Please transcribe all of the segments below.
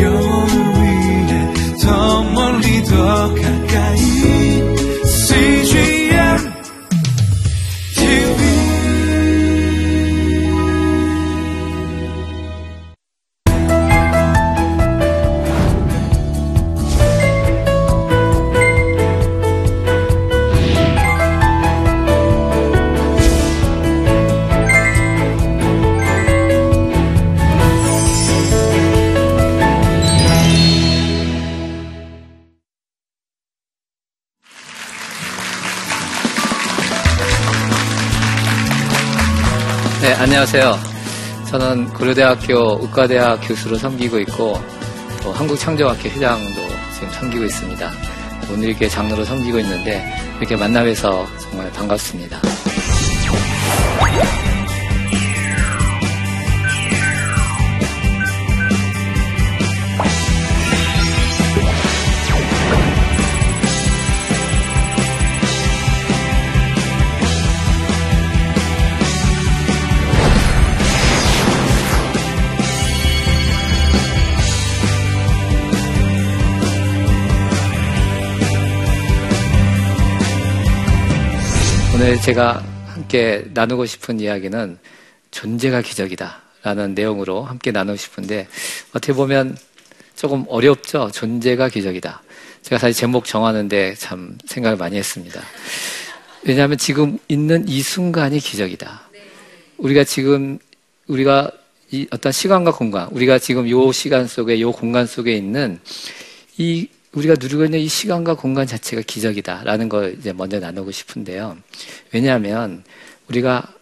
영 안녕하세요. 저는 고려대학교 의과대학 교수로 섬기고 있고, 또 한국창조학회 회장도 지금 섬기고 있습니다. 오늘 이렇게 장로로 섬기고 있는데, 이렇게 만나뵈서 정말 반갑습니다. 제가 함께 나누고 싶은 이야기는 존재가 기적이다. 라는 내용으로 함께 나누고 싶은데, 어떻게 보면 조금 어렵죠? 존재가 기적이다. 제가 사실 제목 정하는데 참 생각을 많이 했습니다. 왜냐하면 지금 있는 이 순간이 기적이다. 우리가 지금, 우리가 이 어떤 시간과 공간, 우리가 지금 요 시간 속에, 요 공간 속에 있는 이 우리가 누리고 있는 이 시간과 공간 자체가 기적이다라는 걸 이제 먼저 나누고 싶은데요. 왜냐하면 우리가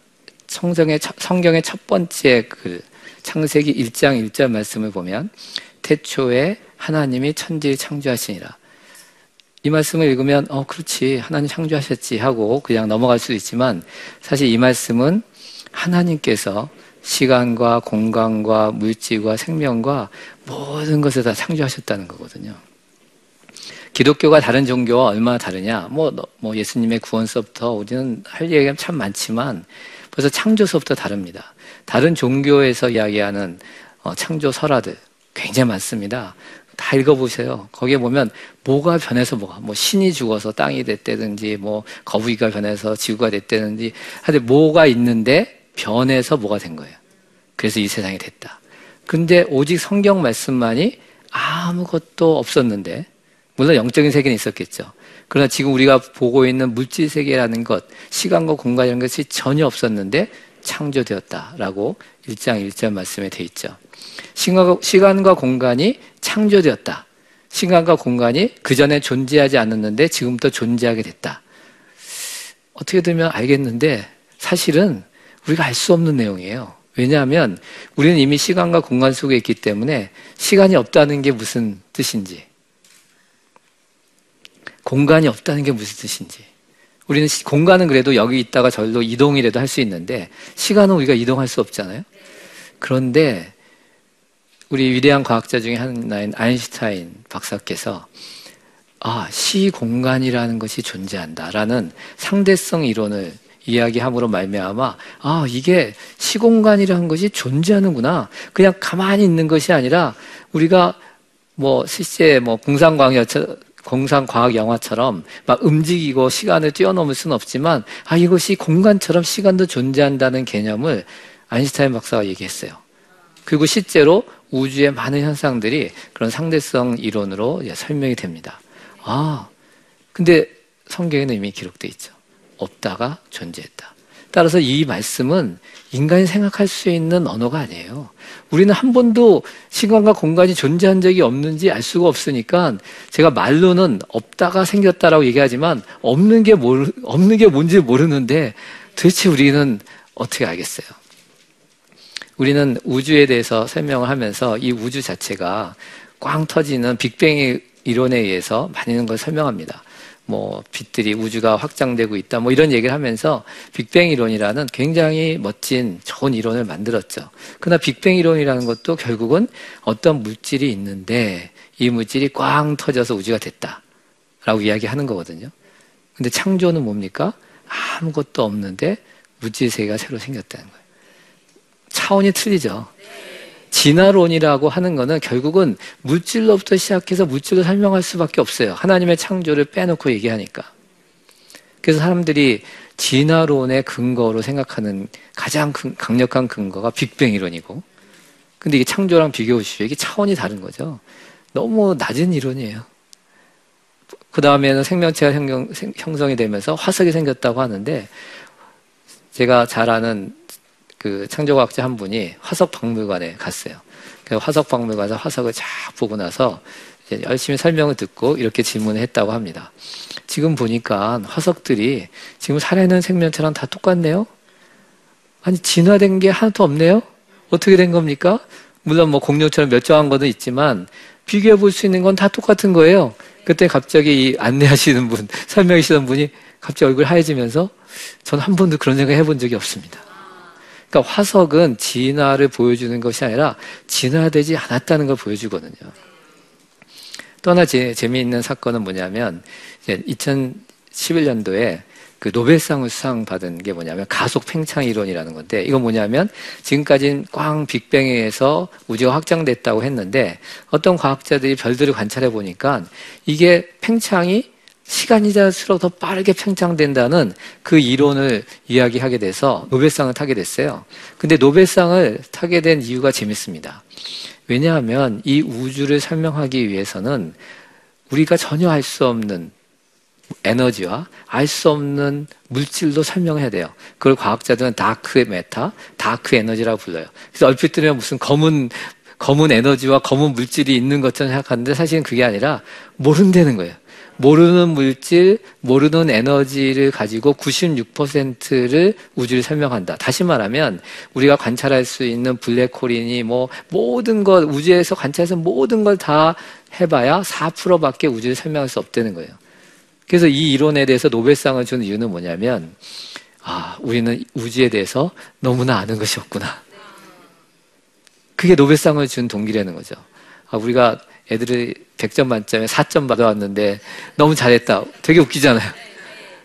성경의, 성경의 첫 번째 글, 창세기 1장 1절 말씀을 보면 태초에 하나님이 천지를 창조하시니라. 이 말씀을 읽으면 어 그렇지 하나님 창조하셨지 하고 그냥 넘어갈 수도 있지만 사실 이 말씀은 하나님께서 시간과 공간과 물질과 생명과 모든 것을 다 창조하셨다는 거거든요. 기독교가 다른 종교와 얼마나 다르냐? 뭐, 뭐 예수님의 구원서부터 우리는 할 얘기가 참 많지만 벌써 창조서부터 다릅니다. 다른 종교에서 이야기하는 어, 창조 설화들 굉장히 많습니다. 다 읽어보세요. 거기에 보면 뭐가 변해서 뭐가, 뭐 신이 죽어서 땅이 됐다든지, 뭐 거북이가 변해서 지구가 됐다든지, 하여튼 뭐가 있는데 변해서 뭐가 된 거예요. 그래서 이 세상이 됐다. 근데 오직 성경 말씀만이 아무것도 없었는데, 물론 영적인 세계는 있었겠죠. 그러나 지금 우리가 보고 있는 물질 세계라는 것, 시간과 공간이라는 것이 전혀 없었는데 창조되었다라고 1장 1절 말씀에 돼 있죠. 시간과 공간이 창조되었다. 시간과 공간이 그 전에 존재하지 않았는데 지금부터 존재하게 됐다. 어떻게 되면 알겠는데 사실은 우리가 알 수 없는 내용이에요. 왜냐하면 우리는 이미 시간과 공간 속에 있기 때문에 시간이 없다는 게 무슨 뜻인지 공간이 없다는 게 무슨 뜻인지. 우리는 시, 공간은 그래도 여기 있다가 절로 이동이라도 할 수 있는데 시간은 우리가 이동할 수 없잖아요. 그런데 우리 위대한 과학자 중에 하나인 아인슈타인 박사께서 아, 시 공간이라는 것이 존재한다라는 상대성 이론을 이야기함으로 말미암아 아 이게 시공간이라는 것이 존재하는구나 그냥 가만히 있는 것이 아니라 우리가 뭐 실제 뭐 공상광역 공상과학 영화처럼 막 움직이고 시간을 뛰어넘을 수는 없지만 아 이것이 공간처럼 시간도 존재한다는 개념을 아인슈타인 박사가 얘기했어요. 그리고 실제로 우주의 많은 현상들이 그런 상대성 이론으로 설명이 됩니다. 아 근데 성경에는 이미 기록돼 있죠. 없다가 존재했다. 따라서 이 말씀은 인간이 생각할 수 있는 언어가 아니에요. 우리는 한 번도 시간과 공간이 존재한 적이 없는지 알 수가 없으니까 제가 말로는 없다가 생겼다라고 얘기하지만 없는 게 뭘, 없는 게 뭔지 모르는데 도대체 우리는 어떻게 알겠어요? 우리는 우주에 대해서 설명을 하면서 이 우주 자체가 꽝 터지는 빅뱅의 이론에 의해서 많은 걸 설명합니다. 뭐 빛들이 우주가 확장되고 있다 뭐 이런 얘기를 하면서 빅뱅 이론이라는 굉장히 멋진 좋은 이론을 만들었죠. 그러나 빅뱅 이론이라는 것도 결국은 어떤 물질이 있는데 이 물질이 꽝 터져서 우주가 됐다라고 이야기하는 거거든요. 근데 창조는 뭡니까? 아무것도 없는데 물질 세계가 새로 생겼다는 거예요. 차원이 틀리죠. 진화론이라고 하는 거는 결국은 물질로부터 시작해서 물질로 설명할 수밖에 없어요. 하나님의 창조를 빼놓고 얘기하니까. 그래서 사람들이 진화론의 근거로 생각하는 가장 강력한 근거가 빅뱅 이론이고, 근데 이게 창조랑 비교해 보십시오. 이게 차원이 다른 거죠. 너무 낮은 이론이에요. 그 다음에는 생명체가 형성, 이 되면서 화석이 생겼다고 하는데, 제가 잘 아는 그 창조과학자 한 분이 화석 박물관에 갔어요. 그 화석 박물관에서 화석을 쫙 보고 나서 열심히 설명을 듣고 이렇게 질문을 했다고 합니다. 지금 보니까 화석들이 지금 살아있는 생명체랑 다 똑같네요? 아니, 진화된 게 하나도 없네요? 어떻게 된 겁니까? 물론 뭐 공룡처럼 멸종한 것도 있지만 비교해 볼 수 있는 건 다 똑같은 거예요. 그때 갑자기 이 안내하시는 분, 설명하시는 분이 갑자기 얼굴 하얘지면서 저는 한 번도 그런 생각 해본 적이 없습니다. 그러니까 화석은 진화를 보여주는 것이 아니라 진화되지 않았다는 걸 보여주거든요. 또 하나 제, 재미있는 사건은 뭐냐면 2011년도에 그 노벨상을 수상받은 게 뭐냐면 가속 팽창 이론이라는 건데 이건 뭐냐면 지금까지는 꽝 빅뱅에 의해서 우주가 확장됐다고 했는데 어떤 과학자들이 별들을 관찰해 보니까 이게 팽창이 시간이 지날수록 더 빠르게 팽창된다는 그 이론을 이야기하게 돼서 노벨상을 타게 됐어요. 근데 노벨상을 타게 된 이유가 재밌습니다. 왜냐하면 이 우주를 설명하기 위해서는 우리가 전혀 알 수 없는 에너지와 알 수 없는 물질도 설명해야 돼요. 그걸 과학자들은 다크 메타, 다크 에너지라고 불러요. 그래서 얼핏 들으면 무슨 검은 검은 에너지와 검은 물질이 있는 것처럼 생각하는데 사실은 그게 아니라 모른다는 거예요. 모르는 물질, 모르는 에너지를 가지고 96%를 우주를 설명한다. 다시 말하면 우리가 관찰할 수 있는 블랙홀이니 뭐 모든 것 우주에서 관찰해서 모든 걸 다 해봐야 4%밖에 우주를 설명할 수 없다는 거예요. 그래서 이 이론에 대해서 노벨상을 준 이유는 뭐냐면 아 우리는 우주에 대해서 너무나 아는 것이 없구나. 그게 노벨상을 준 동기라는 거죠. 아, 우리가 애들이 100점 만점에 4점 받아왔는데 너무 잘했다. 되게 웃기잖아요.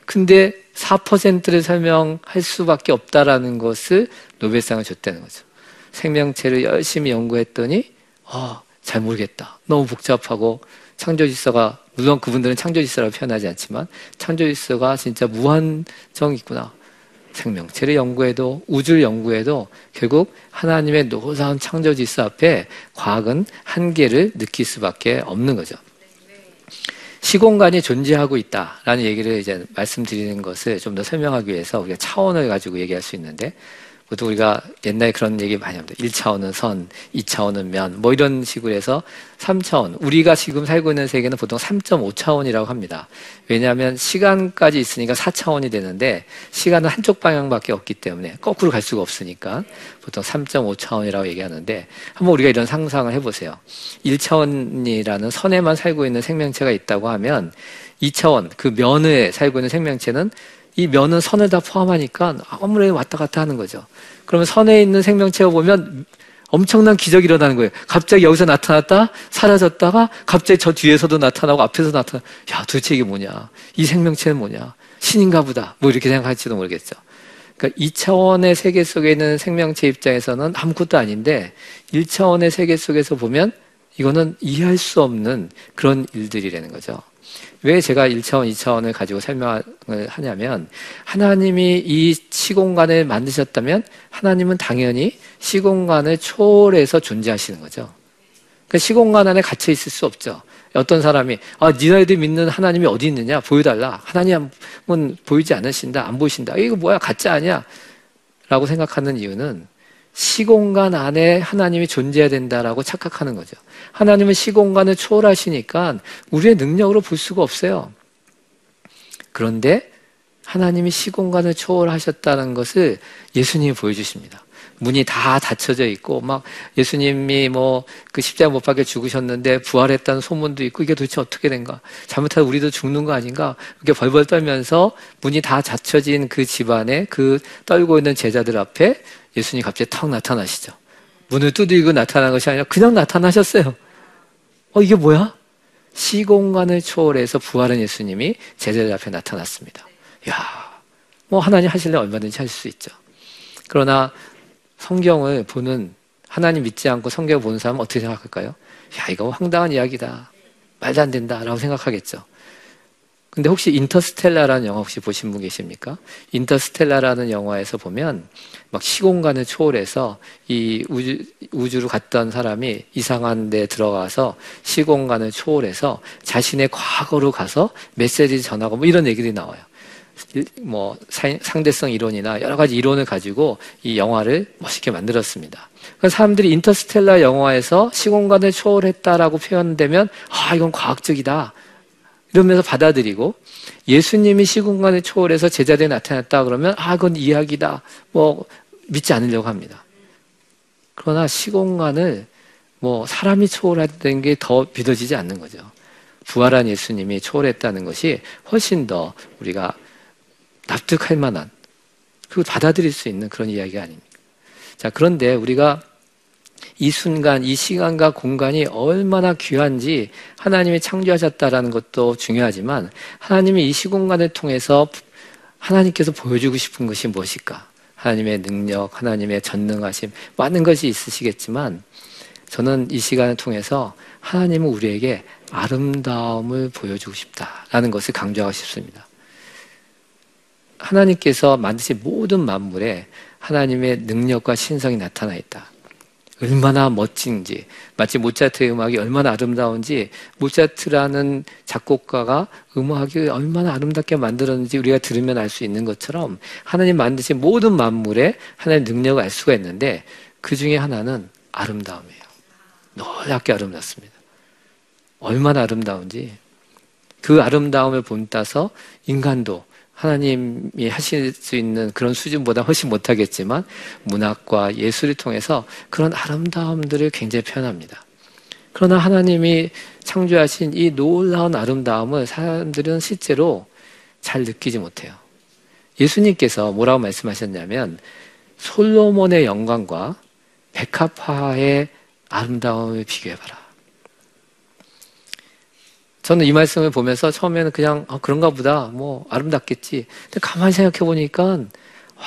근데 4%를 설명할 수밖에 없다라는 것을 노벨상을 줬다는 거죠. 생명체를 열심히 연구했더니 어, 잘 모르겠다. 너무 복잡하고 창조 질서가 물론 그분들은 창조 질서라고 표현하지 않지만 창조 질서가 진짜 무한정 있구나. 생명체를 연구해도 우주를 연구해도 결국 하나님의 노사한 창조 질서 앞에 과학은 한계를 느낄 수밖에 없는 거죠. 시공간이 존재하고 있다라는 얘기를 이제 말씀드리는 것을 좀 더 설명하기 위해서 우리가 차원을 가지고 얘기할 수 있는데 보통 우리가 옛날에 그런 얘기 많이 합니다. 1차원은 선, 2차원은 면, 뭐 이런 식으로 해서 3차원. 우리가 지금 살고 있는 세계는 보통 3.5차원이라고 합니다. 왜냐하면 시간까지 있으니까 4차원이 되는데 시간은 한쪽 방향밖에 없기 때문에 거꾸로 갈 수가 없으니까 보통 3.5차원이라고 얘기하는데 한번 우리가 이런 상상을 해보세요. 1차원이라는 선에만 살고 있는 생명체가 있다고 하면 2차원, 그 면에 살고 있는 생명체는 이 면은 선을 다 포함하니까 아무래도 왔다 갔다 하는 거죠. 그러면 선에 있는 생명체가 보면 엄청난 기적이 일어나는 거예요. 갑자기 여기서 나타났다, 사라졌다가 갑자기 저 뒤에서도 나타나고 앞에서 나타나. 야, 도대체 이게 뭐냐? 이 생명체는 뭐냐? 신인가 보다. 뭐 이렇게 생각할지도 모르겠죠. 그러니까 2차원의 세계 속에 있는 생명체 입장에서는 아무것도 아닌데 1차원의 세계 속에서 보면 이거는 이해할 수 없는 그런 일들이라는 거죠. 왜 제가 1차원, 2차원을 가지고 설명을 하냐면 하나님이 이 시공간을 만드셨다면 하나님은 당연히 시공간을 초월해서 존재하시는 거죠. 그 시공간 안에 갇혀 있을 수 없죠. 어떤 사람이 아 니네들 믿는 하나님이 어디 있느냐? 보여달라. 하나님은 보이지 않으신다 안 보이신다. 이거 뭐야? 가짜 아니야? 라고 생각하는 이유는 시공간 안에 하나님이 존재해야 된다라고 착각하는 거죠. 하나님은 시공간을 초월하시니까 우리의 능력으로 볼 수가 없어요. 그런데 하나님이 시공간을 초월하셨다는 것을 예수님이 보여주십니다. 문이 다 닫혀져 있고 막 예수님이 뭐 그 십자가 못 박혀 죽으셨는데 부활했다는 소문도 있고 이게 도대체 어떻게 된가? 잘못하면 우리도 죽는 거 아닌가? 이렇게 벌벌 떨면서 문이 다 닫혀진 그 집안에 그 떨고 있는 제자들 앞에 예수님이 갑자기 탁 나타나시죠. 문을 두드리고 나타난 것이 아니라 그냥 나타나셨어요. 어, 이게 뭐야? 시공간을 초월해서 부활한 예수님이 제자들 앞에 나타났습니다. 야, 뭐 하나님 하실래 얼마든지 할수 있죠. 그러나 성경을 보는 하나님 믿지 않고 성경 보는 사람은 어떻게 생각할까요? 야, 이거 황당한 이야기다. 말도 안 된다. 라고 생각하겠죠. 근데 혹시 인터스텔라라는 영화 혹시 보신 분 계십니까? 인터스텔라라는 영화에서 보면 막 시공간을 초월해서 이 우주, 우주로 갔던 사람이 이상한 데 들어가서 시공간을 초월해서 자신의 과거로 가서 메시지 전하고 뭐 이런 얘기들이 나와요. 뭐 상대성 이론이나 여러 가지 이론을 가지고 이 영화를 멋있게 만들었습니다. 사람들이 인터스텔라 영화에서 시공간을 초월했다라고 표현되면 아 이건 과학적이다 이러면서 받아들이고 예수님이 시공간을 초월해서 제자들에 나타났다 그러면 아 그건 이야기다 뭐 믿지 않으려고 합니다. 그러나 시공간을 뭐 사람이 초월했던 게더 믿어지지 않는 거죠. 부활한 예수님이 초월했다는 것이 훨씬 더 우리가 납득할 만한 그리고 받아들일 수 있는 그런 이야기가 아닙니까? 자, 그런데 우리가 이 순간, 이 시간과 공간이 얼마나 귀한지 하나님이 창조하셨다라는 것도 중요하지만 하나님이 이 시공간을 통해서 하나님께서 보여주고 싶은 것이 무엇일까? 하나님의 능력, 하나님의 전능하심, 많은 것이 있으시겠지만 저는 이 시간을 통해서 하나님은 우리에게 아름다움을 보여주고 싶다라는 것을 강조하고 싶습니다. 하나님께서 만드신 모든 만물에 하나님의 능력과 신성이 나타나 있다. 얼마나 멋진지, 마치 모차트의 음악이 얼마나 아름다운지, 모차트라는 작곡가가 음악이 얼마나 아름답게 만들었는지 우리가 들으면 알 수 있는 것처럼 하나님 만드신 모든 만물에 하나님의 능력을 알 수가 있는데 그 중에 하나는 아름다움이에요. 놀랍게 아름답습니다. 얼마나 아름다운지 그 아름다움을 본따서 인간도 하나님이 하실 수 있는 그런 수준보다 훨씬 못하겠지만 문학과 예술을 통해서 그런 아름다움들을 굉장히 표현합니다. 그러나 하나님이 창조하신 이 놀라운 아름다움을 사람들은 실제로 잘 느끼지 못해요. 예수님께서 뭐라고 말씀하셨냐면 솔로몬의 영광과 백합화의 아름다움을 비교해봐라. 저는 이 말씀을 보면서 처음에는 그냥 아, 그런가 보다 뭐 아름답겠지. 근데 가만히 생각해 보니까 와,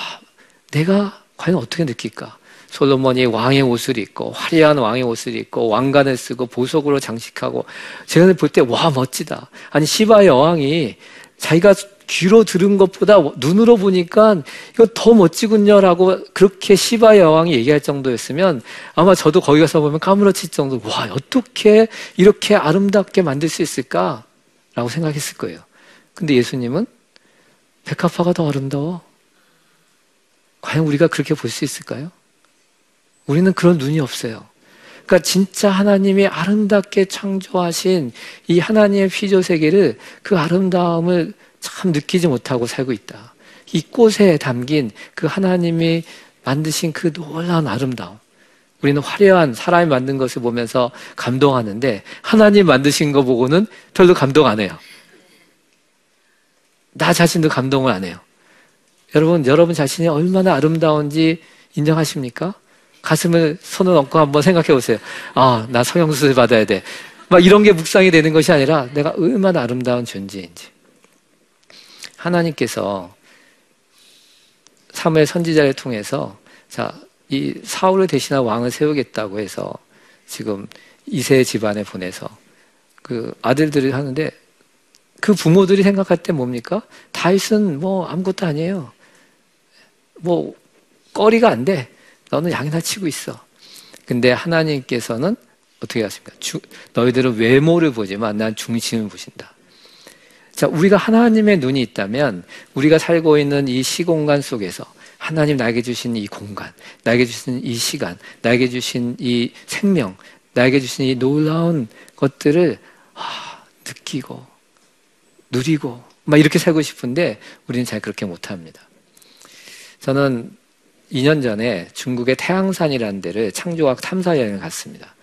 내가 과연 어떻게 느낄까? 솔로몬이 왕의 옷을 입고 화려한 왕의 옷을 입고 왕관을 쓰고 보석으로 장식하고 제가 볼 때 와 멋지다. 아니 시바 여왕이 자기가 귀로 들은 것보다 눈으로 보니까 이거 더 멋지군요라고 그렇게 시바 여왕이 얘기할 정도였으면 아마 저도 거기 가서 보면 까무러칠 정도 와 어떻게 이렇게 아름답게 만들 수 있을까라고 생각했을 거예요. 근데 예수님은 백합화가 더 아름다워. 과연 우리가 그렇게 볼 수 있을까요? 우리는 그런 눈이 없어요. 그러니까 진짜 하나님이 아름답게 창조하신 이 하나님의 피조 세계를 그 아름다움을 참 느끼지 못하고 살고 있다. 이 꽃에 담긴 그 하나님이 만드신 그 놀라운 아름다움. 우리는 화려한 사람이 만든 것을 보면서 감동하는데 하나님 만드신 거 보고는 별로 감동 안 해요. 나 자신도 감동을 안 해요. 여러분, 여러분 자신이 얼마나 아름다운지 인정하십니까? 가슴을 손을 얹고 한번 생각해 보세요. 아, 나 성형수술 받아야 돼. 막 이런 게 묵상이 되는 것이 아니라 내가 얼마나 아름다운 존재인지. 하나님께서 사무엘 선지자를 통해서 자, 이 사울을 대신한 왕을 세우겠다고 해서 지금 이세 집안에 보내서 그 아들들이 하는데 그 부모들이 생각할 때 뭡니까? 다윗은 뭐 아무것도 아니에요. 뭐 거리가 안 돼. 너는 양이나 치고 있어. 근데 하나님께서는 어떻게 하십니까? 너희들은 외모를 보지만 난 중심을 보신다. 자, 우리가 하나님의 눈이 있다면 우리가 살고 있는 이 시공간 속에서 하나님 나에게 주신 이 공간, 나에게 주신 이 시간, 나에게 주신 이 생명, 나에게 주신 이 놀라운 것들을 아, 느끼고 누리고 막 이렇게 살고 싶은데 우리는 잘 그렇게 못합니다. 저는 2년 전에 중국의 태양산이라는 데를 창조학 탐사 여행을 갔습니다.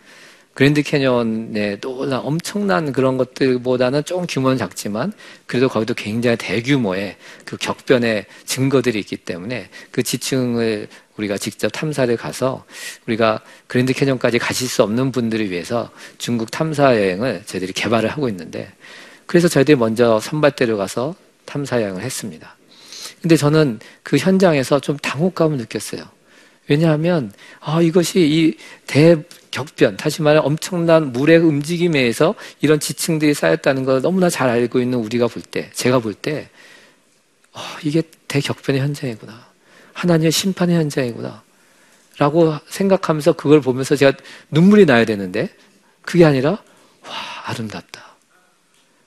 그랜드 캐년의 놀라 엄청난 그런 것들보다는 좀 규모는 작지만 그래도 거기도 굉장히 대규모의 그 격변의 증거들이 있기 때문에 그 지층을 우리가 직접 탐사를 가서 우리가 그랜드 캐년까지 가실 수 없는 분들을 위해서 중국 탐사 여행을 저희들이 개발을 하고 있는데 그래서 저희들이 먼저 선발대로 가서 탐사 여행을 했습니다. 근데 저는 그 현장에서 좀 당혹감을 느꼈어요. 왜냐하면 아, 이것이 이 대격변, 다시 말해 엄청난 물의 움직임에 의해서 이런 지층들이 쌓였다는 걸 너무나 잘 알고 있는 우리가 볼 때, 제가 볼 때, 아, 이게 대격변의 현장이구나. 하나님의 심판의 현장이구나. 라고 생각하면서 그걸 보면서 제가 눈물이 나야 되는데, 그게 아니라, 와, 아름답다.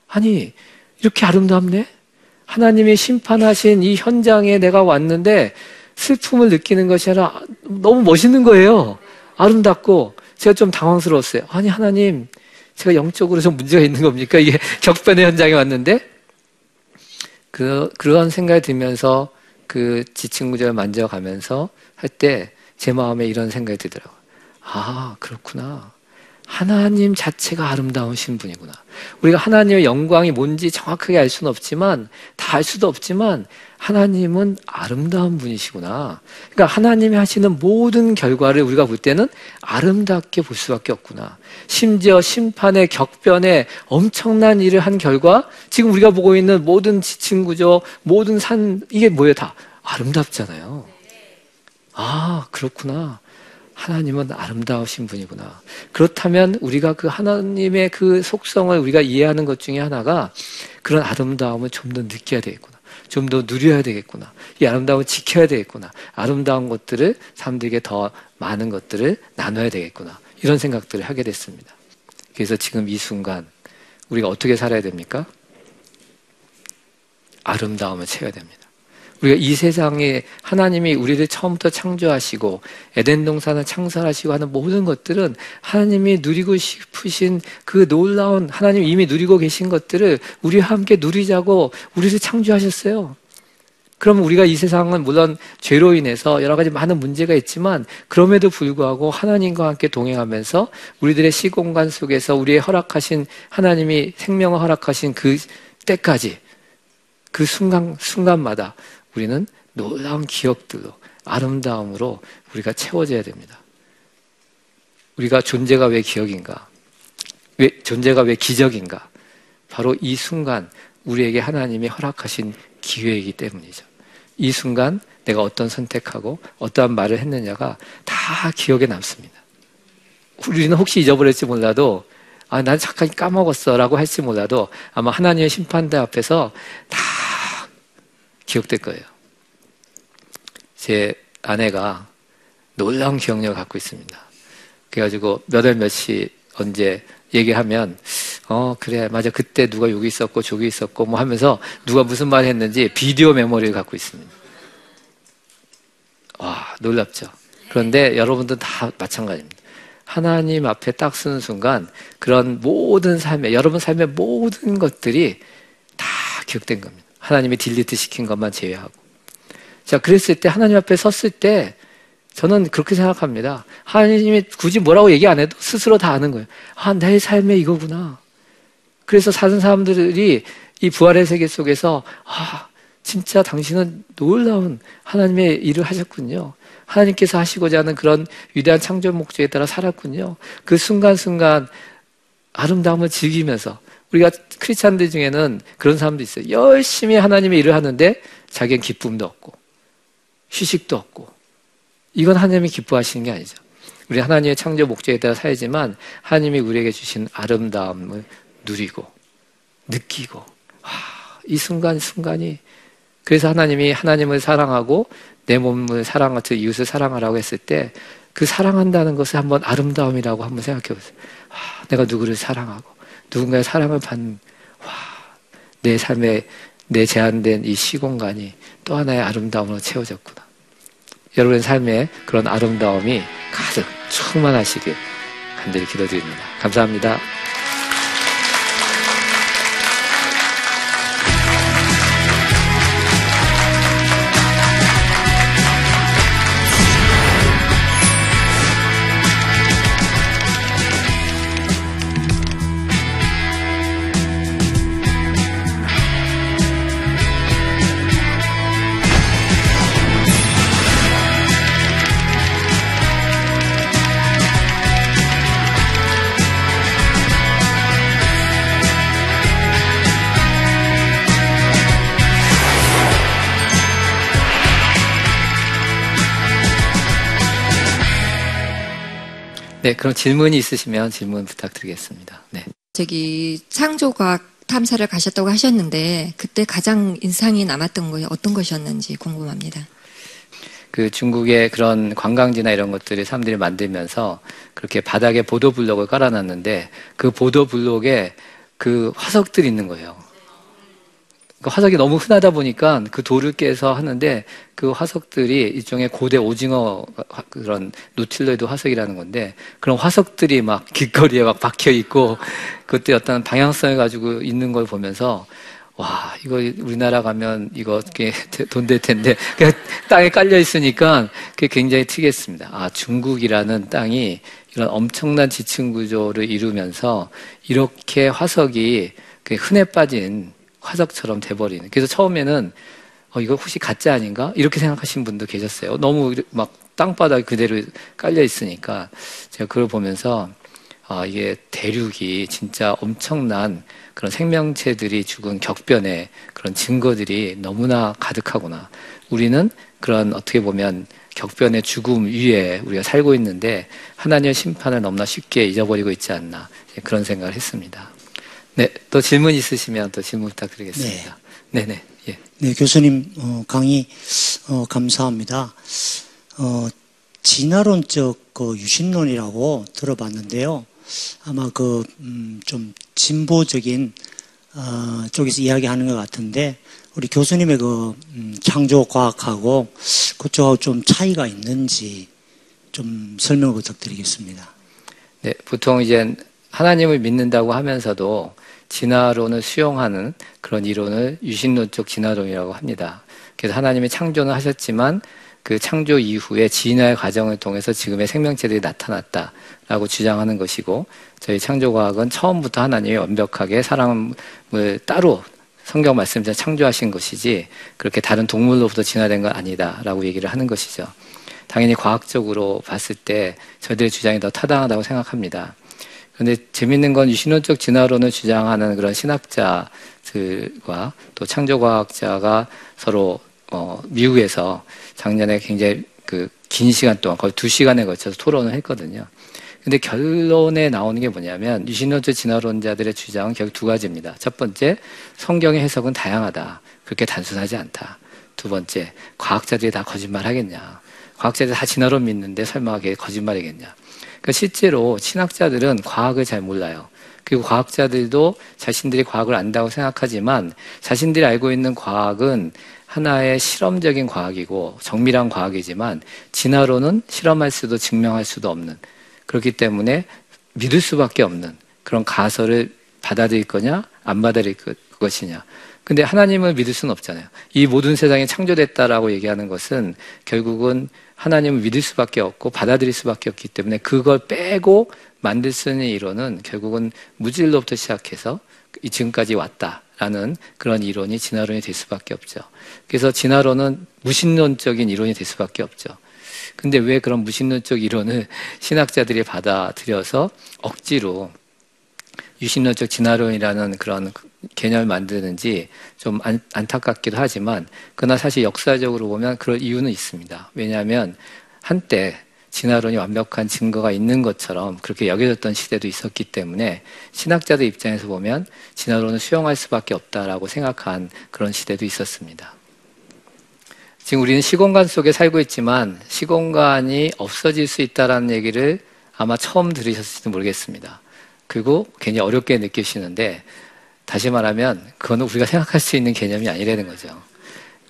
아니, 이렇게 아름답네? 하나님이 심판하신 이 현장에 내가 왔는데, 슬픔을 느끼는 것이 아니라 너무 멋있는 거예요. 아름답고 제가 좀 당황스러웠어요. 아니 하나님 제가 영적으로 좀 문제가 있는 겁니까? 이게 격변의 현장에 왔는데 그 그러한 생각이 들면서 그 지층 구조를 만져가면서 할 때 제 마음에 이런 생각이 들더라고요. 아 그렇구나. 하나님 자체가 아름다우신 분이구나. 우리가 하나님의 영광이 뭔지 정확하게 알 수는 없지만, 다 알 수도 없지만, 하나님은 아름다운 분이시구나. 그러니까 하나님이 하시는 모든 결과를 우리가 볼 때는 아름답게 볼 수밖에 없구나. 심지어 심판의 격변에 엄청난 일을 한 결과, 지금 우리가 보고 있는 모든 지층 구조, 모든 산, 이게 뭐예요? 다 아름답잖아요. 아, 그렇구나. 하나님은 아름다우신 분이구나. 그렇다면 우리가 그 하나님의 그 속성을 우리가 이해하는 것 중에 하나가 그런 아름다움을 좀 더 느껴야 되겠구나. 좀 더 누려야 되겠구나. 이 아름다움을 지켜야 되겠구나. 아름다운 것들을 사람들에게 더 많은 것들을 나눠야 되겠구나. 이런 생각들을 하게 됐습니다. 그래서 지금 이 순간 우리가 어떻게 살아야 됩니까? 아름다움을 채워야 됩니다. 우리가 이 세상에 하나님이 우리를 처음부터 창조하시고 에덴 동산을 창설하시고 하는 모든 것들은 하나님이 누리고 싶으신 그 놀라운 하나님 이미 누리고 계신 것들을 우리와 함께 누리자고 우리를 창조하셨어요. 그러면 우리가 이 세상은 물론 죄로 인해서 여러 가지 많은 문제가 있지만 그럼에도 불구하고 하나님과 함께 동행하면서 우리들의 시공간 속에서 우리의 허락하신 하나님이 생명을 허락하신 그 때까지 그 순간 순간마다 우리는 놀라운 기억들로 아름다움으로 우리가 채워져야 됩니다. 우리가 존재가 왜 기억인가? 왜 존재가 왜 기적인가? 바로 이 순간 우리에게 하나님이 허락하신 기회이기 때문이죠. 이 순간 내가 어떤 선택하고 어떠한 말을 했느냐가 다 기억에 남습니다. 우리는 혹시 잊어버릴지 몰라도 아, 난 잠깐 까먹었어 라고 할지 몰라도 아마 하나님의 심판대 앞에서 다 기억될 거예요. 제 아내가 놀라운 기억력을 갖고 있습니다. 그래가지고 몇월 몇시 언제 얘기하면 어 그래 맞아 그때 누가 여기 있었고 저기 있었고 뭐 하면서 누가 무슨 말 했는지 비디오 메모리를 갖고 있습니다. 와 놀랍죠. 그런데 여러분들 다 마찬가지입니다. 하나님 앞에 딱 서는 순간 그런 모든 삶에 여러분 삶의 모든 것들이 다 기억된 겁니다. 하나님이 딜리트 시킨 것만 제외하고. 자, 그랬을 때 하나님 앞에 섰을 때 저는 그렇게 생각합니다. 하나님이 굳이 뭐라고 얘기 안 해도 스스로 다 아는 거예요. 아, 내 삶에 이거구나. 그래서 사는 사람들이 이 부활의 세계 속에서 아, 진짜 당신은 놀라운 하나님의 일을 하셨군요. 하나님께서 하시고자 하는 그런 위대한 창조 목적에 따라 살았군요. 그 순간순간 아름다움을 즐기면서 우리가 크리스찬들 중에는 그런 사람도 있어요. 열심히 하나님의 일을 하는데 자기는 기쁨도 없고 휴식도 없고 이건 하나님이 기뻐하시는 게 아니죠. 우리 하나님의 창조 목적에 따라 살지만 하나님이 우리에게 주신 아름다움을 누리고 느끼고 와, 이 순간 순간이 그래서 하나님이 하나님을 사랑하고 내 몸을 사랑하듯 이웃을 사랑하라고 했을 때 그 사랑한다는 것을 한번 아름다움이라고 한번 생각해 보세요. 와, 내가 누구를 사랑하고 누군가의 사랑을 받는 와, 내 삶에 내 제한된 이 시공간이 또 하나의 아름다움으로 채워졌구나. 여러분의 삶에 그런 아름다움이 가득 충만하시길 간절히 기도드립니다. 감사합니다. 네, 그럼 질문이 있으시면 질문 부탁드리겠습니다. 네. 저기 창조과학 탐사를 가셨다고 하셨는데 그때 가장 인상이 남았던 거에 어떤 것이었는지 궁금합니다. 그 중국의 그런 관광지나 이런 것들이 사람들이 만들면서 그렇게 바닥에 보도 블록을 깔아놨는데 그 보도 블록에 그 화석들이 있는 거예요. 그 화석이 너무 흔하다 보니까 그 돌을 깨서 하는데 그 화석들이 일종의 고대 오징어 그런 노틸로이드 화석이라는 건데 그런 화석들이 막 길거리에 막 박혀 있고 그때 어떤 방향성을 가지고 있는 걸 보면서 와 이거 우리나라 가면 이거 돈될 텐데 그냥 땅에 깔려 있으니까 그게 굉장히 특이했습니다. 아 중국이라는 땅이 이런 엄청난 지층 구조를 이루면서 이렇게 화석이 흔해 빠진 화석처럼 돼버리는. 그래서 처음에는 어, 이거 혹시 가짜 아닌가? 이렇게 생각하신 분도 계셨어요. 너무 막 땅바닥 그대로 깔려 있으니까 제가 그걸 보면서 아, 이게 대륙이 진짜 엄청난 그런 생명체들이 죽은 격변의 그런 증거들이 너무나 가득하구나. 우리는 그런 어떻게 보면 격변의 죽음 위에 우리가 살고 있는데 하나님의 심판을 너무나 쉽게 잊어버리고 있지 않나 그런 생각을 했습니다. 네, 또 질문 있으시면 또 질문 부탁드리겠습니다. 네, 네, 예. 네, 교수님 어, 강의 어, 감사합니다. 어, 진화론적 그 유신론이라고 들어봤는데요. 아마 그좀 음, 진보적인 어, 쪽에서 이야기하는 것 같은데 우리 교수님의 그 음, 창조 과학하고 그쪽하고 좀 차이가 있는지 좀 설명을 부탁드리겠습니다. 네, 보통 이제 하나님을 믿는다고 하면서도 진화론을 수용하는 그런 이론을 유신론적 진화론이라고 합니다. 그래서 하나님이 창조는 하셨지만 그 창조 이후에 진화의 과정을 통해서 지금의 생명체들이 나타났다라고 주장하는 것이고 저희 창조과학은 처음부터 하나님이 완벽하게 사람을 따로 성경 말씀대로 창조하신 것이지 그렇게 다른 동물로부터 진화된 건 아니다라고 얘기를 하는 것이죠. 당연히 과학적으로 봤을 때 저들의 주장이 더 타당하다고 생각합니다. 근데 재밌는 건 유신론적 진화론을 주장하는 그런 신학자들과 또 창조과학자가 서로 어, 미국에서 작년에 굉장히 그 긴 시간 동안 거의 두 시간에 걸쳐서 토론을 했거든요. 근데 결론에 나오는 게 뭐냐면 유신론적 진화론자들의 주장은 결국 두 가지입니다. 첫 번째, 성경의 해석은 다양하다. 그렇게 단순하지 않다. 두 번째, 과학자들이 다 거짓말 하겠냐. 과학자들이 다 진화론 믿는데 설마 그게 거짓말이겠냐. 그러니까 실제로 신학자들은 과학을 잘 몰라요. 그리고 과학자들도 자신들이 과학을 안다고 생각하지만 자신들이 알고 있는 과학은 하나의 실험적인 과학이고 정밀한 과학이지만 진화로는 실험할 수도 증명할 수도 없는 그렇기 때문에 믿을 수밖에 없는 그런 가설을 받아들일 거냐 안 받아들일 것이냐 근데 하나님을 믿을 수는 없잖아요. 이 모든 세상이 창조됐다라고 얘기하는 것은 결국은 하나님을 믿을 수밖에 없고 받아들일 수밖에 없기 때문에 그걸 빼고 만들 수 있는 이론은 결국은 무질로부터 시작해서 지금까지 왔다라는 그런 이론이 진화론이 될 수밖에 없죠. 그래서 진화론은 무신론적인 이론이 될 수밖에 없죠. 근데 왜 그런 무신론적 이론을 신학자들이 받아들여서 억지로 유신론적 진화론이라는 그런 개념을 만드는지 좀 안, 안타깝기도 하지만 그러나 사실 역사적으로 보면 그럴 이유는 있습니다. 왜냐하면 한때 진화론이 완벽한 증거가 있는 것처럼 그렇게 여겨졌던 시대도 있었기 때문에 신학자들 입장에서 보면 진화론을 수용할 수밖에 없다라고 생각한 그런 시대도 있었습니다. 지금 우리는 시공간 속에 살고 있지만 시공간이 없어질 수 있다라는 얘기를 아마 처음 들으셨을지도 모르겠습니다. 그리고 괜히 어렵게 느끼시는데 다시 말하면 그거는 우리가 생각할 수 있는 개념이 아니라는 거죠.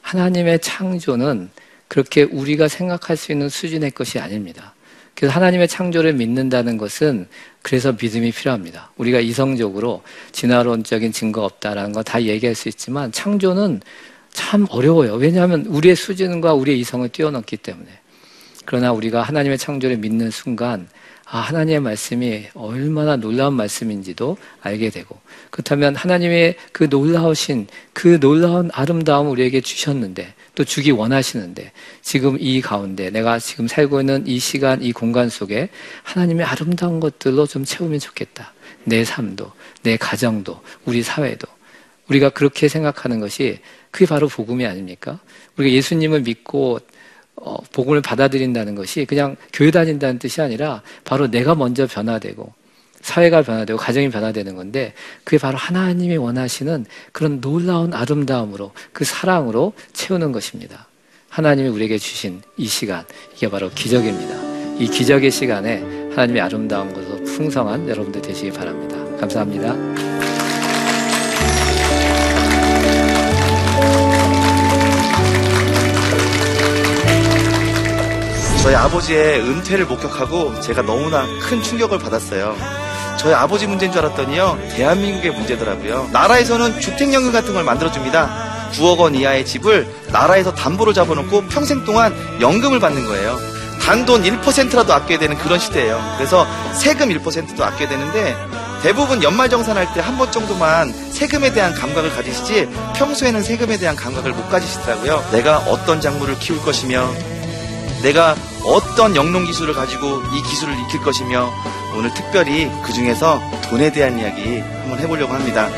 하나님의 창조는 그렇게 우리가 생각할 수 있는 수준의 것이 아닙니다. 그래서 하나님의 창조를 믿는다는 것은 그래서 믿음이 필요합니다. 우리가 이성적으로 진화론적인 증거 없다라는 거 다 얘기할 수 있지만 창조는 참 어려워요. 왜냐하면 우리의 수준과 우리의 이성을 뛰어넘기 때문에. 그러나 우리가 하나님의 창조를 믿는 순간 아, 하나님의 말씀이 얼마나 놀라운 말씀인지도 알게 되고 그렇다면 하나님의 그 놀라우신 그 놀라운 아름다움 우리에게 주셨는데 또 주기 원하시는데 지금 이 가운데 내가 지금 살고 있는 이 시간 이 공간 속에 하나님의 아름다운 것들로 좀 채우면 좋겠다. 내 삶도 내 가정도 우리 사회도 우리가 그렇게 생각하는 것이 그게 바로 복음이 아닙니까? 우리가 예수님을 믿고 어, 복음을 받아들인다는 것이 그냥 교회 다닌다는 뜻이 아니라 바로 내가 먼저 변화되고 사회가 변화되고 가정이 변화되는 건데 그게 바로 하나님이 원하시는 그런 놀라운 아름다움으로 그 사랑으로 채우는 것입니다. 하나님이 우리에게 주신 이 시간 이게 바로 기적입니다. 이 기적의 시간에 하나님의 아름다운 것으로 풍성한 여러분들 되시기 바랍니다. 감사합니다. 저희 아버지의 은퇴를 목격하고 제가 너무나 큰 충격을 받았어요. 저희 아버지 문제인 줄 알았더니요, 대한민국의 문제더라고요. 나라에서는 주택연금 같은 걸 만들어줍니다. 9억 원 이하의 집을 나라에서 담보로 잡아놓고 평생 동안 연금을 받는 거예요. 단돈 1%라도 아껴야 되는 그런 시대예요. 그래서 세금 1%도 아껴야 되는데 대부분 연말정산할 때 한 번 정도만 세금에 대한 감각을 가지시지 평소에는 세금에 대한 감각을 못 가지시더라고요. 내가 어떤 작물을 키울 것이며 내가 어떤 영농 기술을 가지고 이 기술을 익힐 것이며 오늘 특별히 그 중에서 돈에 대한 이야기 한번 해보려고 합니다.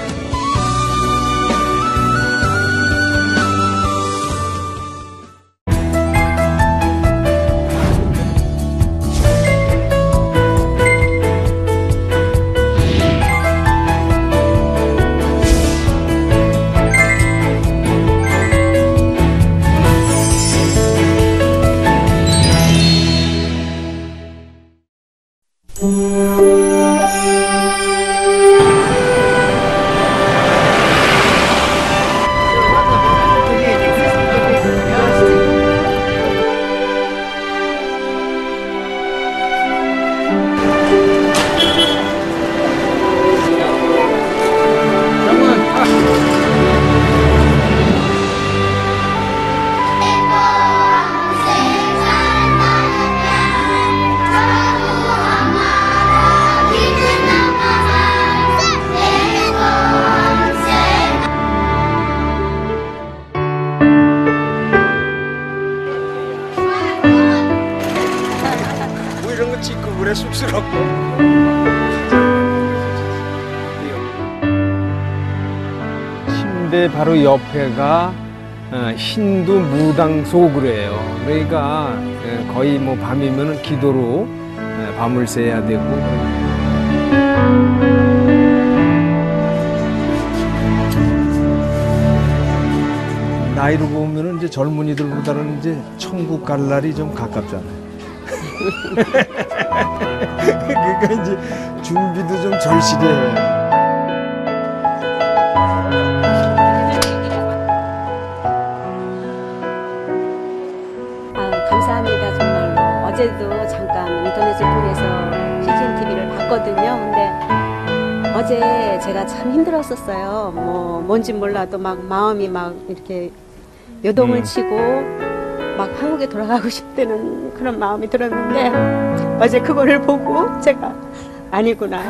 침대 바로 옆에가 어, 힌두 무당소 그래요. 그러니까 예, 거의 뭐 밤이면 기도로 예, 밤을 새야 되고 나이로 보면은 이제 젊은이들보다는 이제 천국 갈 날이 좀 가깝잖아요. 그러니까 이제 준비도 좀 절실히 해요. 봤거든요. 근데 어제 제가 참 힘들었었어요. 뭐 뭔지 몰라도 막 마음이 막 이렇게 요동을 음. 치고 막 한국에 돌아가고 싶다는 그런 마음이 들었는데 어제 그거를 보고 제가 아니구나.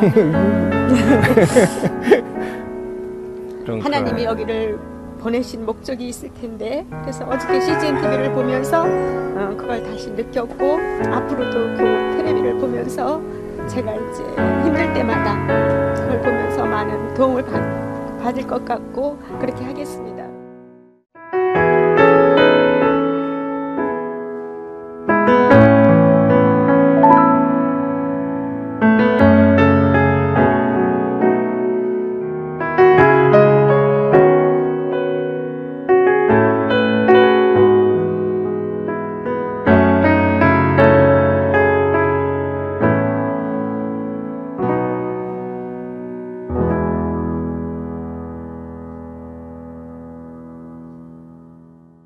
하나님이. 여기를 보내신 목적이 있을 텐데 그래서 어저께 CGN TV를 보면서 어, 그걸 다시 느꼈고 앞으로도 그 텔레비를 보면서 제가 이제 힘들 때마다 그걸 보면서 많은 도움을 받, 받을 것 같고 그렇게 하겠습니다.